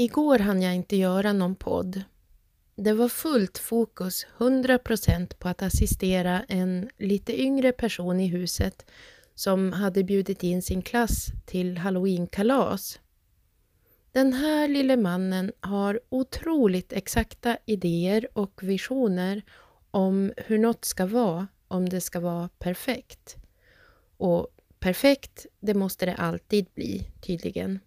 Igår hann jag inte göra någon podd. Det var fullt fokus, 100% på att assistera en lite yngre person i huset som hade bjudit in sin klass till halloweenkalas. Den här lille mannen har otroligt exakta idéer och visioner om hur något ska vara om det ska vara perfekt. Och perfekt, det måste det alltid bli, tydligen.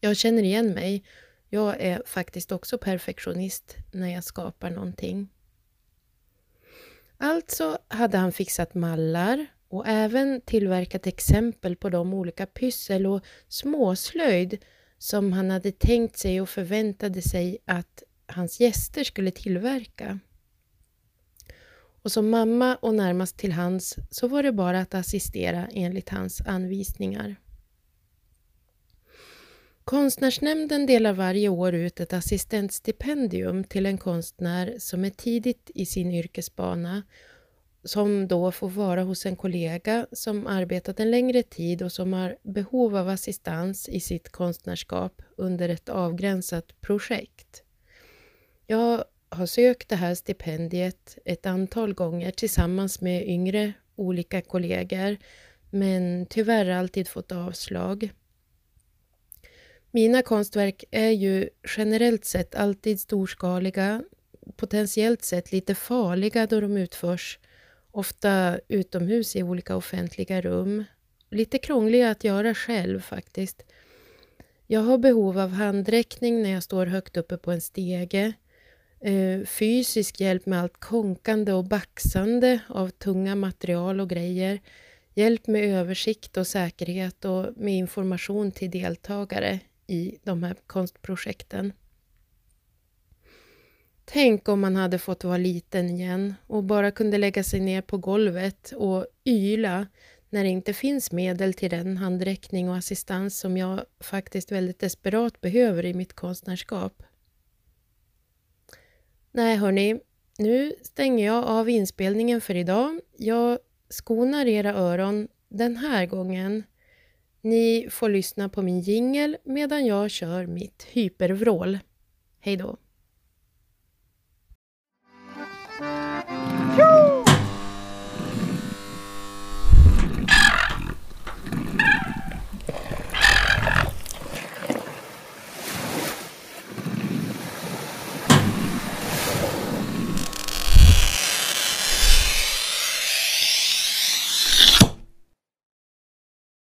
Jag känner igen mig. Jag är faktiskt också perfektionist när jag skapar någonting. Alltså hade han fixat mallar och även tillverkat exempel på de olika pyssel och småslöjd som han hade tänkt sig och förväntade sig att hans gäster skulle tillverka. Och som mamma och närmast till hans så var det bara att assistera enligt hans anvisningar. Konstnärsnämnden delar varje år ut ett assistentstipendium till en konstnär som är tidigt i sin yrkesbana som då får vara hos en kollega som arbetat en längre tid och som har behov av assistans i sitt konstnärskap under ett avgränsat projekt. Jag har sökt det här stipendiet ett antal gånger tillsammans med yngre olika kollegor men tyvärr alltid fått avslag. Mina konstverk är ju generellt sett alltid storskaliga, potentiellt sett lite farliga då de utförs, ofta utomhus i olika offentliga rum. Lite krångliga att göra själv faktiskt. Jag har behov av handräckning när jag står högt uppe på en stege, eh, fysisk hjälp med allt konkande och baxande av tunga material och grejer, hjälp med översikt och säkerhet och med information till deltagare i de här konstprojekten. Tänk om man hade fått vara liten igen och bara kunde lägga sig ner på golvet och yla när det inte finns medel till den handräckning och assistans som jag faktiskt väldigt desperat behöver i mitt konstnärskap. Nej hörni, nu stänger jag av inspelningen för idag. Jag skonar era öron den här gången ni får lyssna på min jingel medan jag kör mitt hypervrål. Hej då!